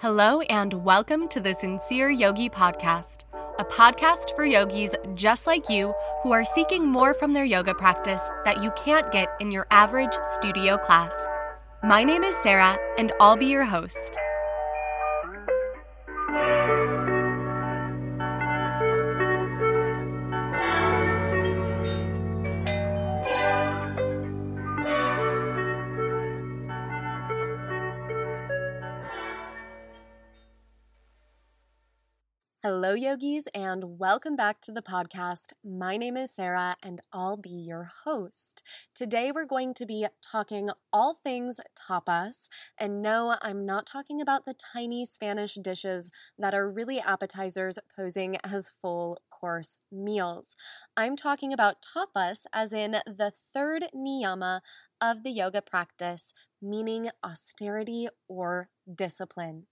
Hello, and welcome to the Sincere Yogi Podcast, a podcast for yogis just like you who are seeking more from their yoga practice that you can't get in your average studio class. My name is Sarah, and I'll be your host. Hello, yogis, and welcome back to the podcast. My name is Sarah, and I'll be your host. Today, we're going to be talking all things tapas. And no, I'm not talking about the tiny Spanish dishes that are really appetizers posing as full course meals. I'm talking about tapas as in the third niyama of the yoga practice, meaning austerity or discipline.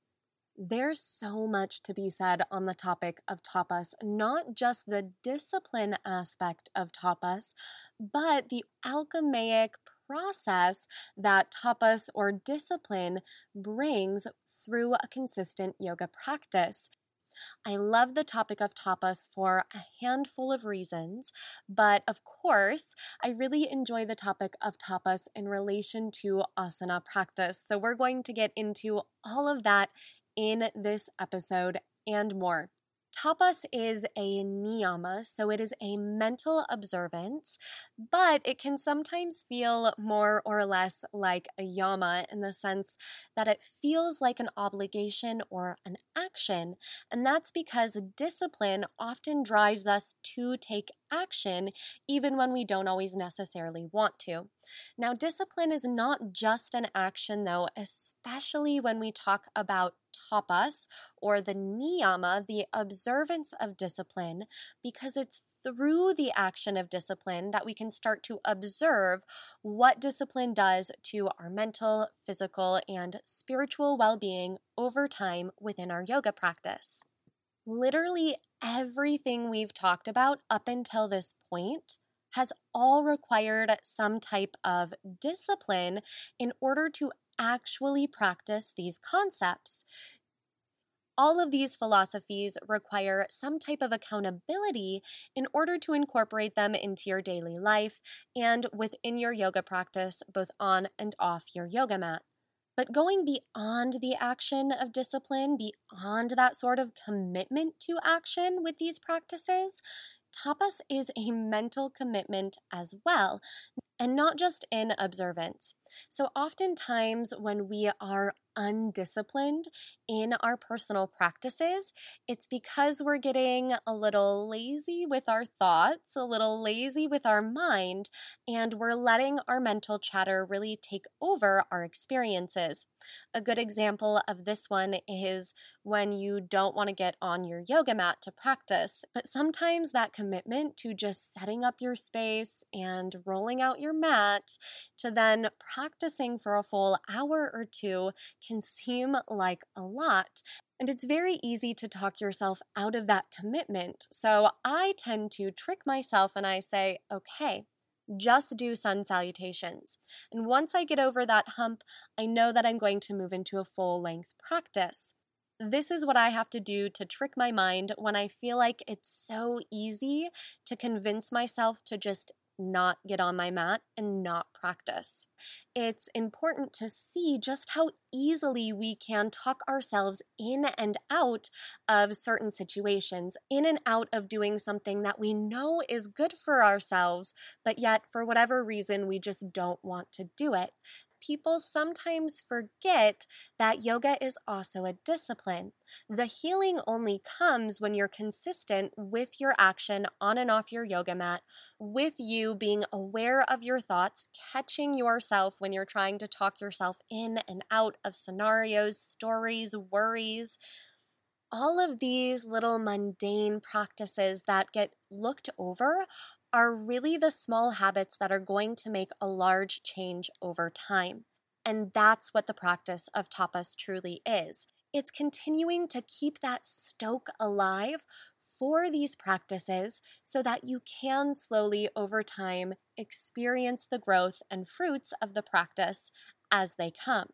There's so much to be said on the topic of tapas, not just the discipline aspect of tapas, but the alchemaic process that tapas or discipline brings through a consistent yoga practice. I love the topic of tapas for a handful of reasons, but of course, I really enjoy the topic of tapas in relation to asana practice. So, we're going to get into all of that in this episode and more. Tapas is a niyama, so it is a mental observance, but it can sometimes feel more or less like a yama in the sense that it feels like an obligation or an action. And that's because discipline often drives us to take action even when we don't always necessarily want to. Now, discipline is not just an action, though, especially when we talk about tapas or the niyama, the observance of discipline, because it's through the action of discipline that we can start to observe what discipline does to our mental, physical, and spiritual well being over time within our yoga practice. Literally everything we've talked about up until this point has all required some type of discipline in order to actually practice these concepts. All of these philosophies require some type of accountability in order to incorporate them into your daily life and within your yoga practice, both on and off your yoga mat. But going beyond the action of discipline, beyond that sort of commitment to action with these practices, tapas is a mental commitment as well and not just in observance. So, oftentimes, when we are undisciplined in our personal practices, it's because we're getting a little lazy with our thoughts, a little lazy with our mind, and we're letting our mental chatter really take over our experiences. A good example of this one is when you don't want to get on your yoga mat to practice, but sometimes that commitment to just setting up your space and rolling out your mat to then practicing for a full hour or two can seem like a lot. And it's very easy to talk yourself out of that commitment. So I tend to trick myself and I say, okay, just do sun salutations. And once I get over that hump, I know that I'm going to move into a full length practice. This is what I have to do to trick my mind when I feel like it's so easy to convince myself to just not get on my mat and not practice. It's important to see just how easily we can talk ourselves in and out of certain situations, in and out of doing something that we know is good for ourselves, but yet for whatever reason we just don't want to do it people sometimes forget that yoga is also a discipline. The healing only comes when you're consistent with your action on and off your yoga mat, with you being aware of your thoughts, catching yourself when you're trying to talk yourself in and out of scenarios, stories, worries all of these little mundane practices that get looked over are really the small habits that are going to make a large change over time. And that's what the practice of tapas truly is. It's continuing to keep that stoke alive for these practices so that you can slowly over time experience the growth and fruits of the practice as they come.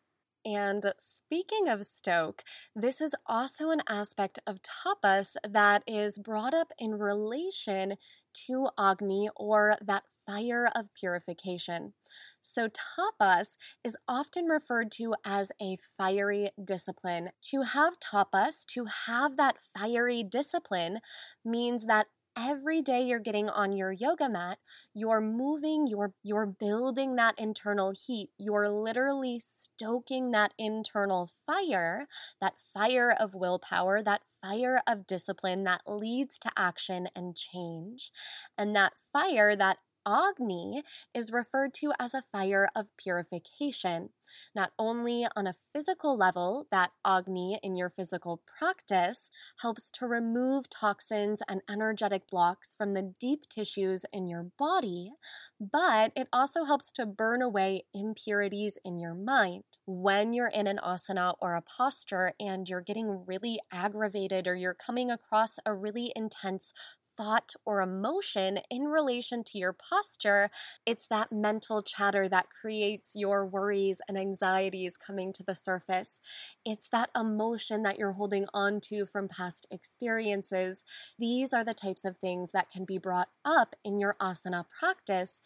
And speaking of stoke, this is also an aspect of tapas that is brought up in relation to Agni or that fire of purification. So, tapas is often referred to as a fiery discipline. To have tapas, to have that fiery discipline, means that every day you're getting on your yoga mat, you're moving, you're you're building that internal heat. You're literally stoking that internal fire, that fire of willpower, that fire of discipline that leads to action and change. And that fire, that Agni is referred to as a fire of purification, not only on a physical level, that Agni in your physical practice helps to remove toxins and energetic blocks from the deep tissues in your body, but it also helps to burn away impurities in your mind. When you're in an asana or a posture and you're getting really aggravated or you're coming across a really intense thought or emotion in relation to your posture, it's that mental chatter that creates your worries and anxieties coming to the surface. It's that emotion that you're holding on to from past experiences. These are the types of things that can be brought up in your asana practice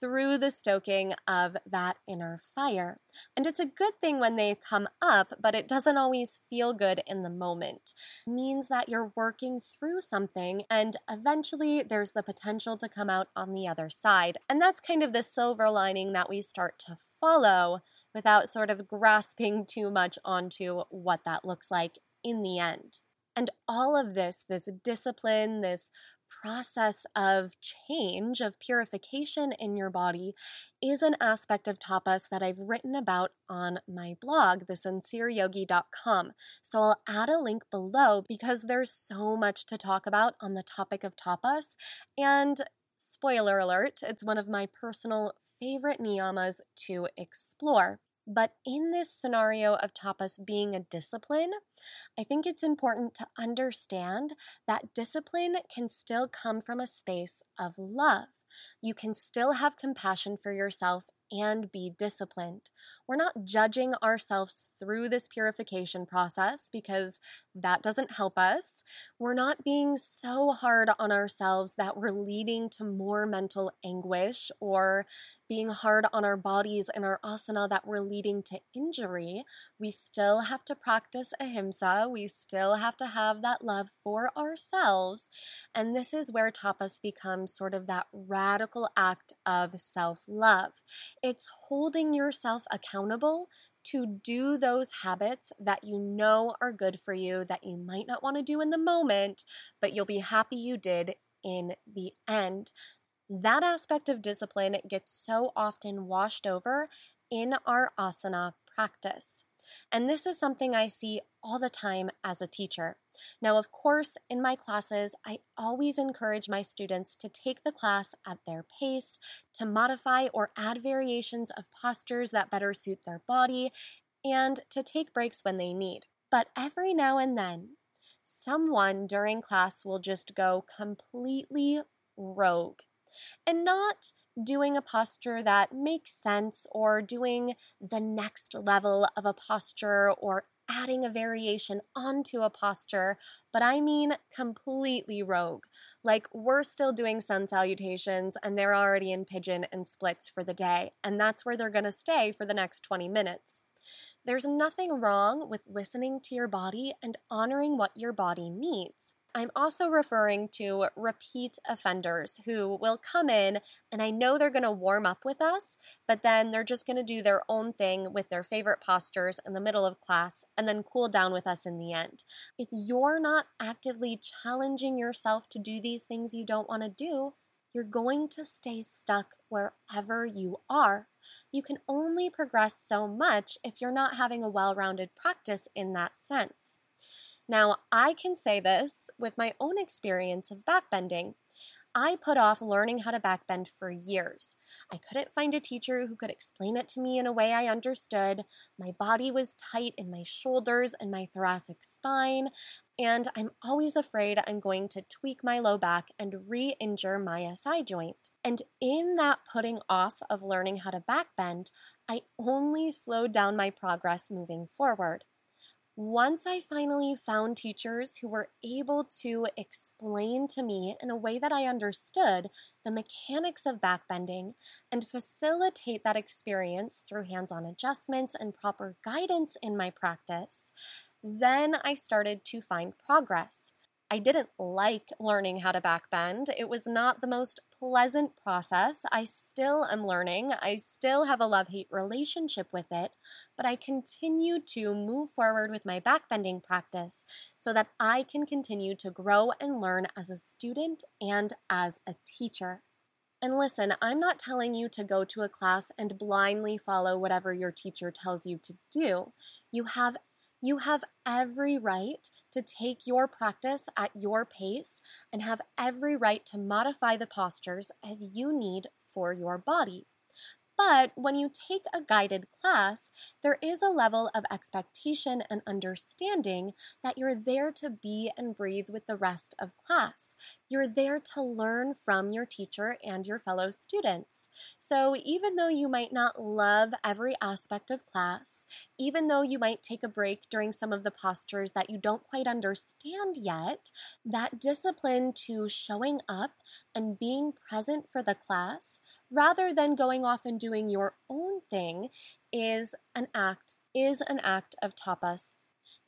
through the stoking of that inner fire. And it's a good thing when they come up, but it doesn't always feel good in the moment. It means that you're working through something and eventually there's the potential to come out on the other side. And that's kind of the silver lining that we start to follow without sort of grasping too much onto what that looks like in the end. And all of this, this discipline, this process of change, of purification in your body, is an aspect of tapas that I've written about on my blog, thesincereyogi.com. So I'll add a link below because there's so much to talk about on the topic of tapas. And spoiler alert, it's one of my personal favorite niyamas to explore. But in this scenario of tapas being a discipline, I think it's important to understand that discipline can still come from a space of love. You can still have compassion for yourself and be disciplined. We're not judging ourselves through this purification process because that doesn't help us. We're not being so hard on ourselves that we're leading to more mental anguish or being hard on our bodies and our asana that we're leading to injury. We still have to practice ahimsa. We still have to have that love for ourselves. And this is where tapas becomes sort of that radical act of self love. It's holding yourself accountable to do those habits that you know are good for you, that you might not want to do in the moment, but you'll be happy you did in the end. That aspect of discipline gets so often washed over in our asana practice. And this is something I see all the time as a teacher. Now, of course, in my classes, I always encourage my students to take the class at their pace, to modify or add variations of postures that better suit their body, and to take breaks when they need. But every now and then, someone during class will just go completely rogue and not doing a posture that makes sense or doing the next level of a posture or adding a variation onto a posture, but I mean completely rogue. Like we're still doing sun salutations and they're already in pigeon and splits for the day, and that's where they're gonna stay for the next 20 minutes. There's nothing wrong with listening to your body and honoring what your body needs. I'm also referring to repeat offenders who will come in and I know they're going to warm up with us, but then they're just going to do their own thing with their favorite postures in the middle of class and then cool down with us in the end. If you're not actively challenging yourself to do these things you don't want to do, you're going to stay stuck wherever you are. You can only progress so much if you're not having a well rounded practice in that sense. Now, I can say this with my own experience of backbending. I put off learning how to backbend for years. I couldn't find a teacher who could explain it to me in a way I understood. My body was tight in my shoulders and my thoracic spine, and I'm always afraid I'm going to tweak my low back and re injure my SI joint. And in that putting off of learning how to backbend, I only slowed down my progress moving forward. Once I finally found teachers who were able to explain to me in a way that I understood the mechanics of backbending and facilitate that experience through hands on adjustments and proper guidance in my practice, then I started to find progress. I didn't like learning how to backbend. It was not the most pleasant process. I still am learning. I still have a love hate relationship with it, but I continue to move forward with my backbending practice so that I can continue to grow and learn as a student and as a teacher. And listen, I'm not telling you to go to a class and blindly follow whatever your teacher tells you to do. You have you have every right to take your practice at your pace and have every right to modify the postures as you need for your body. But when you take a guided class, there is a level of expectation and understanding that you're there to be and breathe with the rest of class. You're there to learn from your teacher and your fellow students. So even though you might not love every aspect of class, even though you might take a break during some of the postures that you don't quite understand yet, that discipline to showing up and being present for the class rather than going off and doing your own thing is an act is an act of tapas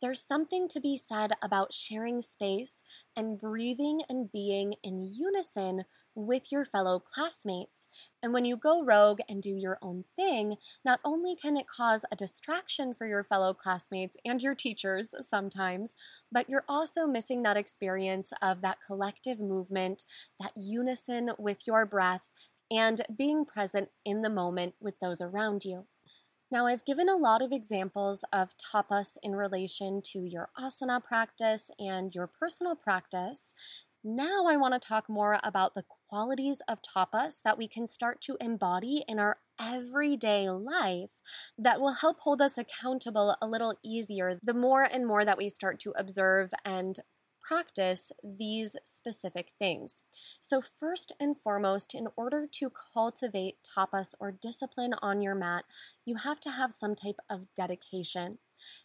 there's something to be said about sharing space and breathing and being in unison with your fellow classmates. And when you go rogue and do your own thing, not only can it cause a distraction for your fellow classmates and your teachers sometimes, but you're also missing that experience of that collective movement, that unison with your breath, and being present in the moment with those around you. Now, I've given a lot of examples of tapas in relation to your asana practice and your personal practice. Now, I want to talk more about the qualities of tapas that we can start to embody in our everyday life that will help hold us accountable a little easier the more and more that we start to observe and practice these specific things. So, first and foremost, in order to cultivate tapas or discipline on your mat, you have to have some type of dedication.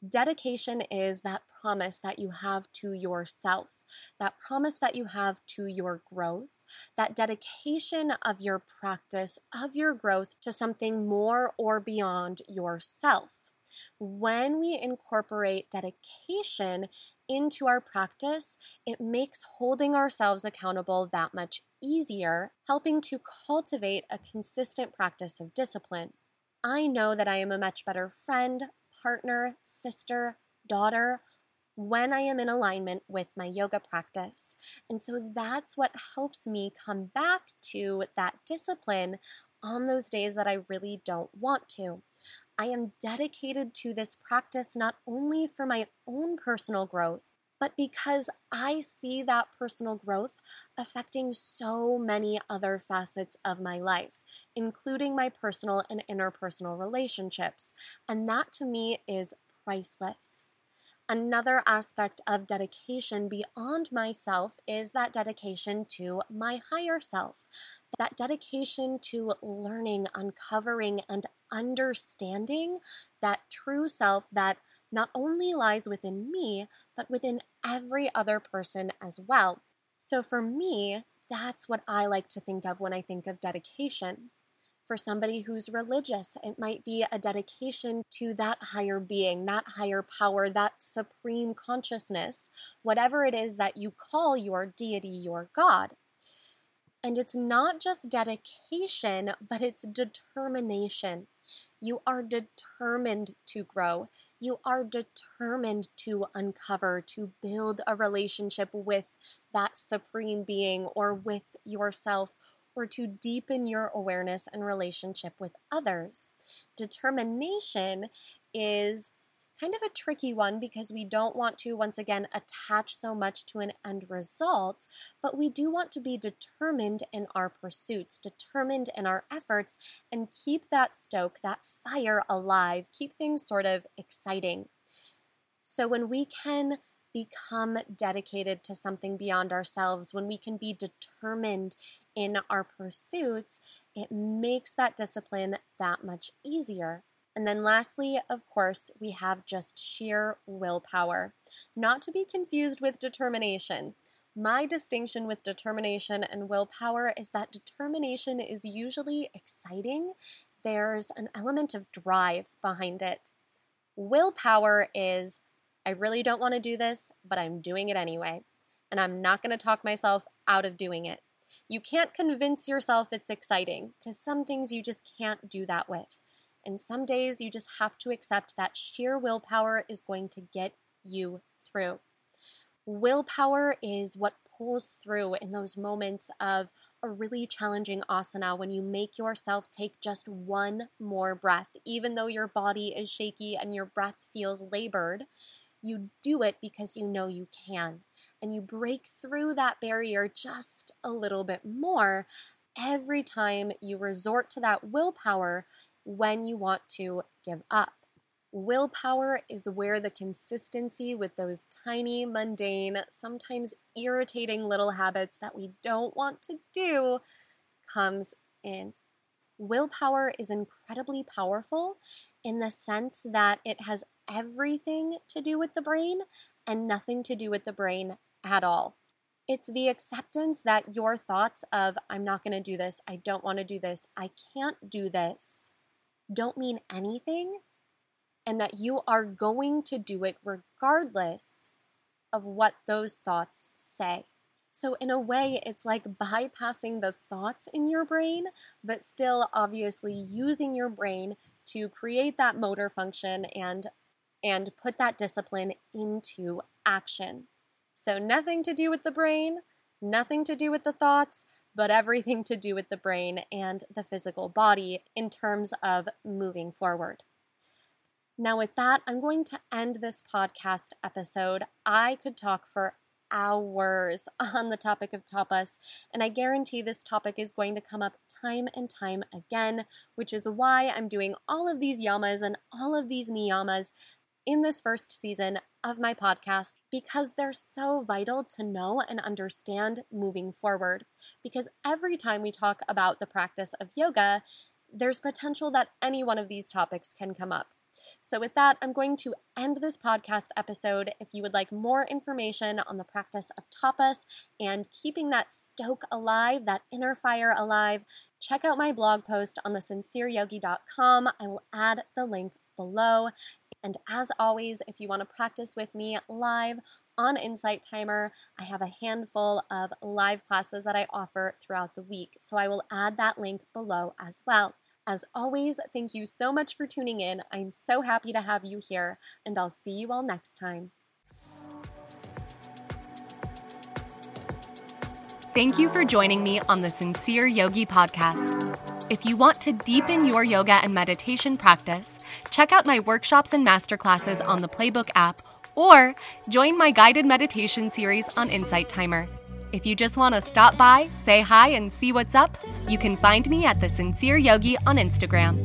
Dedication is that promise that you have to yourself, that promise that you have to your growth, that dedication of your practice, of your growth to something more or beyond yourself. When we incorporate dedication into our practice, it makes holding ourselves accountable that much easier, helping to cultivate a consistent practice of discipline. I know that I am a much better friend, partner, sister, daughter when I am in alignment with my yoga practice. And so that's what helps me come back to that discipline on those days that I really don't want to. I am dedicated to this practice not only for my own personal growth, but because I see that personal growth affecting so many other facets of my life, including my personal and interpersonal relationships. And that to me is priceless. Another aspect of dedication beyond myself is that dedication to my higher self, that dedication to learning, uncovering, and understanding that true self that not only lies within me, but within every other person as well. So for me, that's what I like to think of when I think of dedication. For somebody who's religious, it might be a dedication to that higher being, that higher power, that supreme consciousness, whatever it is that you call your deity, your God. And it's not just dedication, but it's determination. You are determined to grow. You are determined to uncover, to build a relationship with that supreme being or with yourself, or to deepen your awareness and relationship with others. Determination is kind of a tricky one because we don't want to, once again, attach so much to an end result, but we do want to be determined in our pursuits, determined in our efforts, and keep that stoke, that fire alive, keep things sort of exciting. So when we can become dedicated to something beyond ourselves, when we can be determined in our pursuits, it makes that discipline that much easier. And then, lastly, of course, we have just sheer willpower, not to be confused with determination. My distinction with determination and willpower is that determination is usually exciting, there's an element of drive behind it. Willpower is, I really don't want to do this, but I'm doing it anyway. And I'm not going to talk myself out of doing it. You can't convince yourself it's exciting because some things you just can't do that with. And some days you just have to accept that sheer willpower is going to get you through. Willpower is what pulls through in those moments of a really challenging asana when you make yourself take just one more breath, even though your body is shaky and your breath feels labored. You do it because you know you can. And you break through that barrier just a little bit more every time you resort to that willpower when you want to give up. Willpower is where the consistency with those tiny, mundane, sometimes irritating little habits that we don't want to do comes in. Willpower is incredibly powerful in the sense that it has everything to do with the brain and nothing to do with the brain at all. It's the acceptance that your thoughts of, I'm not going to do this, I don't want to do this, I can't do this, don't mean anything, and that you are going to do it regardless of what those thoughts say. So, in a way, it's like bypassing the thoughts in your brain, but still obviously using your brain to create that motor function and, and put that discipline into action. So, nothing to do with the brain, nothing to do with the thoughts, but everything to do with the brain and the physical body in terms of moving forward. Now, with that, I'm going to end this podcast episode. I could talk for hours on the topic of tapas, and I guarantee this topic is going to come up time and time again, which is why I'm doing all of these yamas and all of these niyamas in this first season of my podcast because they're so vital to know and understand moving forward. Because every time we talk about the practice of yoga, there's potential that any one of these topics can come up. So, with that, I'm going to end this podcast episode. If you would like more information on the practice of tapas and keeping that stoke alive, that inner fire alive, check out my blog post on the sincereyogi.com. I will add the link below. And as always, if you want to practice with me live on Insight Timer, I have a handful of live classes that I offer throughout the week. So I will add that link below as well. As always, thank you so much for tuning in. I'm so happy to have you here, and I'll see you all next time. Thank you for joining me on the Sincere Yogi podcast. If you want to deepen your yoga and meditation practice, check out my workshops and masterclasses on the Playbook app or join my guided meditation series on Insight Timer. If you just want to stop by, say hi, and see what's up, you can find me at The Sincere Yogi on Instagram.